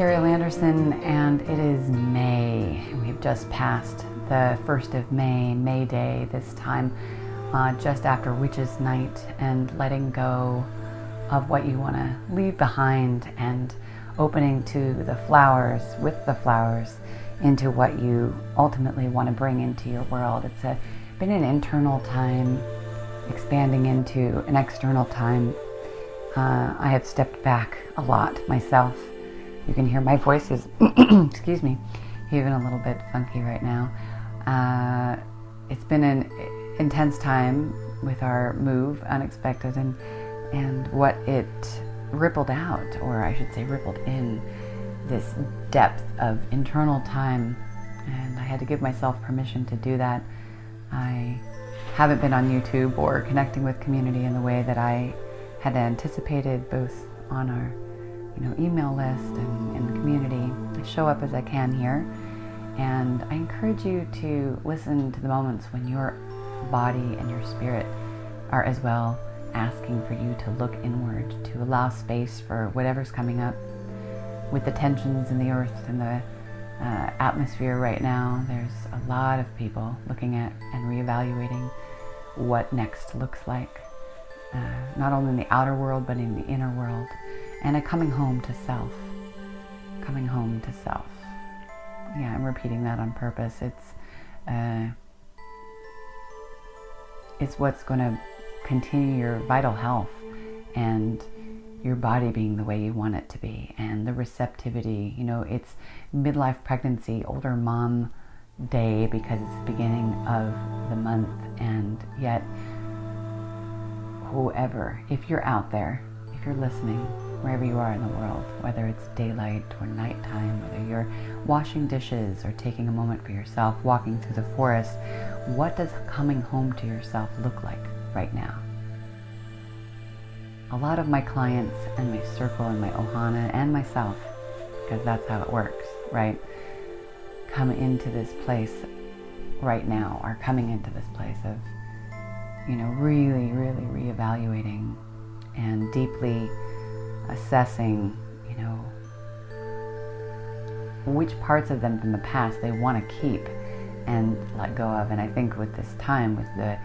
Ariel Anderson, and it is May. We've just passed the 1st of May, May Day, this time uh, just after Witches' Night, and letting go of what you want to leave behind and opening to the flowers, with the flowers, into what you ultimately want to bring into your world. It's a, been an internal time expanding into an external time. Uh, I have stepped back a lot myself you can hear my voice is, excuse me, even a little bit funky right now. Uh, it's been an intense time with our move, unexpected, and and what it rippled out, or I should say, rippled in this depth of internal time. And I had to give myself permission to do that. I haven't been on YouTube or connecting with community in the way that I had anticipated, both on our you know, email list and in the community. I show up as I can here. And I encourage you to listen to the moments when your body and your spirit are as well asking for you to look inward, to allow space for whatever's coming up. With the tensions in the earth and the uh, atmosphere right now, there's a lot of people looking at and reevaluating what next looks like, uh, not only in the outer world, but in the inner world and a coming home to self. Coming home to self. Yeah, I'm repeating that on purpose. It's uh, it's what's going to continue your vital health and your body being the way you want it to be and the receptivity. You know, it's midlife pregnancy, older mom day because it's the beginning of the month, and yet, whoever, if you're out there, if you're listening, wherever you are in the world, whether it's daylight or nighttime, whether you're washing dishes or taking a moment for yourself, walking through the forest, what does coming home to yourself look like right now? A lot of my clients and my circle and my ohana and myself, because that's how it works, right? Come into this place right now, are coming into this place of, you know, really, really reevaluating and deeply assessing, you know, which parts of them from the past they want to keep and let go of. And I think with this time, with the,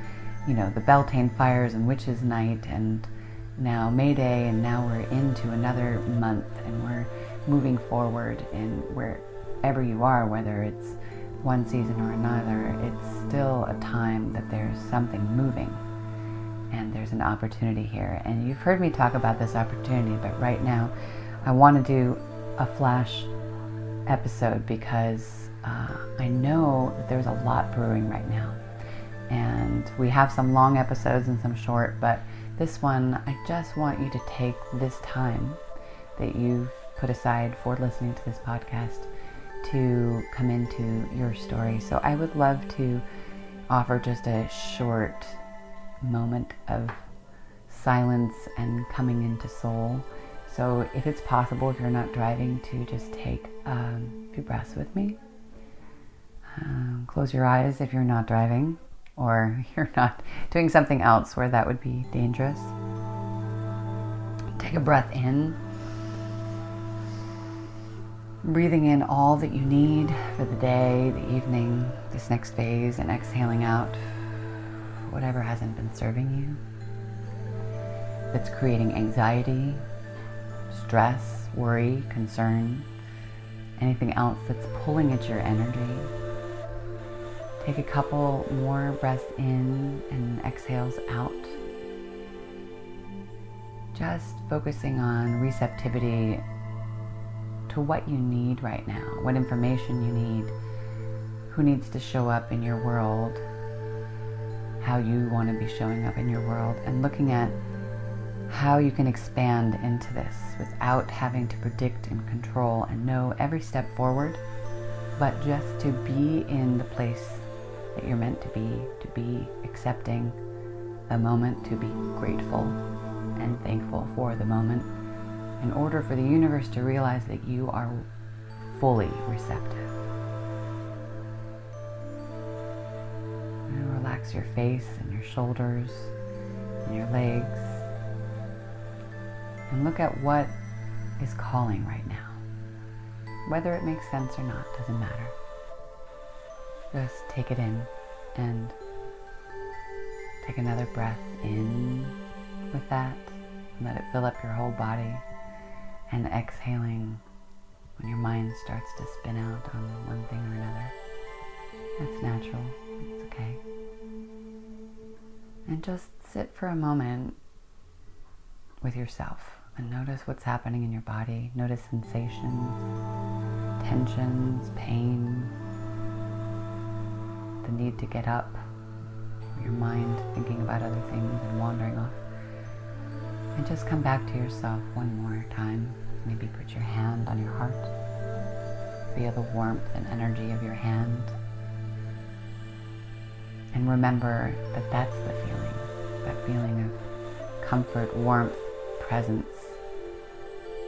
you know, the Beltane fires and Witches' Night and now May Day, and now we're into another month and we're moving forward in wherever you are, whether it's one season or another, it's still a time that there's something moving and there's an opportunity here. And you've heard me talk about this opportunity, but right now I want to do a flash episode because uh, I know that there's a lot brewing right now. And we have some long episodes and some short, but this one, I just want you to take this time that you've put aside for listening to this podcast to come into your story. So I would love to offer just a short moment of silence and coming into soul. So, if it's possible, if you're not driving, to just take um, a few breaths with me. Um, close your eyes if you're not driving or you're not doing something else where that would be dangerous. Take a breath in, breathing in all that you need for the day, the evening, this next phase, and exhaling out whatever hasn't been serving you, that's creating anxiety, stress, worry, concern, anything else that's pulling at your energy. Take a couple more breaths in and exhales out. Just focusing on receptivity to what you need right now, what information you need, who needs to show up in your world how you want to be showing up in your world and looking at how you can expand into this without having to predict and control and know every step forward but just to be in the place that you're meant to be, to be accepting the moment, to be grateful and thankful for the moment, in order for the universe to realize that you are fully receptive. Your face and your shoulders and your legs. And look at what is calling right now. Whether it makes sense or not doesn't matter. Just take it in and take another breath in with that. And let it fill up your whole body. And exhaling when your mind starts to spin out on one thing or another. That's natural. It's okay. And just sit for a moment with yourself and notice what's happening in your body. Notice sensations, tensions, pain, the need to get up, your mind thinking about other things and wandering off. And just come back to yourself one more time. Maybe put your hand on your heart. Feel the warmth and energy of your hand. And remember that that's the feeling that feeling of comfort, warmth, presence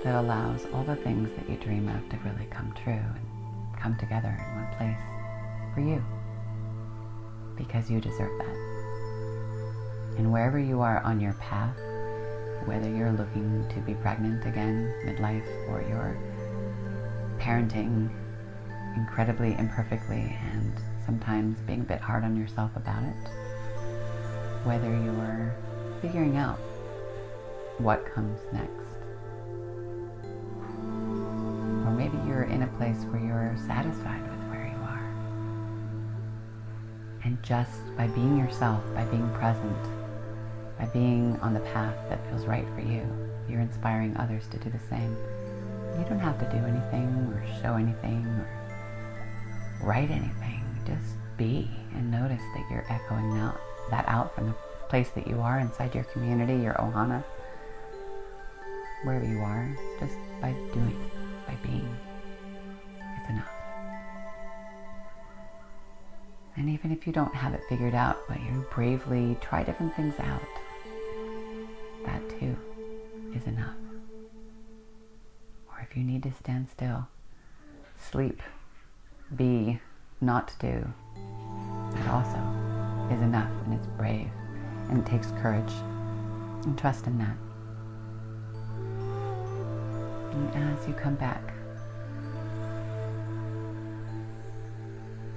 that allows all the things that you dream of to really come true and come together in one place for you because you deserve that. And wherever you are on your path, whether you're looking to be pregnant again, midlife, or you're parenting incredibly imperfectly and sometimes being a bit hard on yourself about it, whether you're figuring out what comes next. Or maybe you're in a place where you're satisfied with where you are. And just by being yourself, by being present, by being on the path that feels right for you, you're inspiring others to do the same. You don't have to do anything or show anything or write anything. Just be and notice that you're echoing out, that out from the place that you are inside your community, your ohana, wherever you are, just by doing, by being. It's enough. And even if you don't have it figured out, but you bravely try different things out, that too is enough. Or if you need to stand still, sleep, be, not to do, that also is enough and it's brave and it takes courage and trust in that. And as you come back,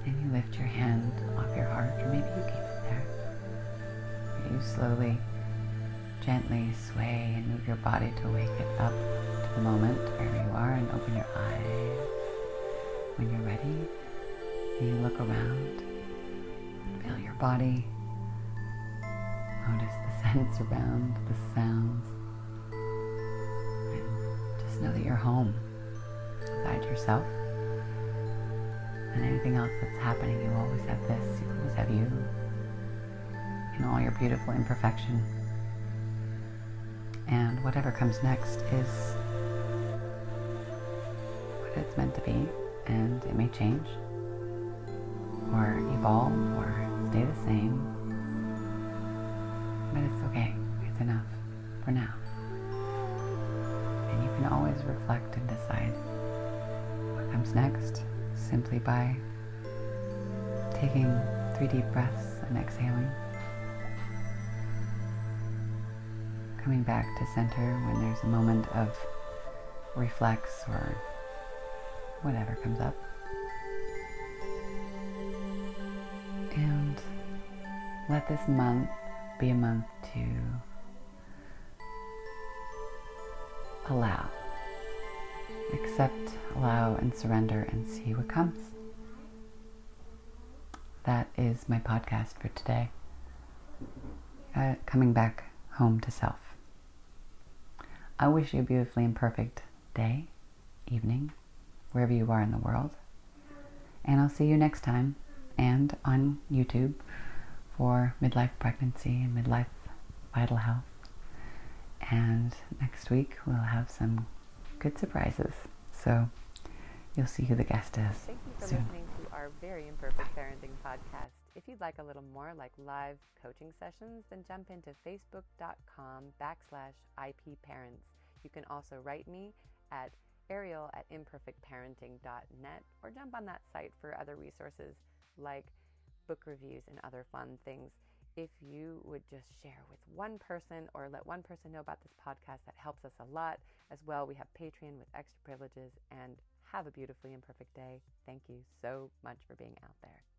and you lift your hand off your heart, or maybe you keep it there, you slowly, gently sway and move your body to wake it up to the moment where you are and open your eyes. When you're ready, you look around, feel your body, notice the scents around, the sounds And just know that you're home inside yourself. And anything else that's happening, you always have this, you always have you in all your beautiful imperfection. And whatever comes next is what it's meant to be, and it may change, evolve, or stay the same. But it's okay, it's enough for now And you can always reflect and decide what comes next simply by taking three deep breaths and exhaling. Coming back to center when there's a moment of reflex or whatever comes up. Let this month be a month to allow. Accept, allow, and surrender and see what comes. That is my podcast for today. Uh, coming back home to self. I wish you a beautifully imperfect day, evening, wherever you are in the world. And I'll see you next time and on YouTube for midlife pregnancy and midlife vital health. And next week we'll have some good surprises. So you'll see who the guest is. Thank you for soon. listening to our very imperfect parenting podcast. If you'd like a little more like live coaching sessions, then jump into facebook.com backslash IP parents. You can also write me at ariel at imperfectparenting.net or jump on that site for other resources like book reviews and other fun things. If you would just share with one person or let one person know about this podcast, that helps us a lot. As well, we have Patreon with extra privileges and have a beautifully imperfect day. Thank you so much for being out there.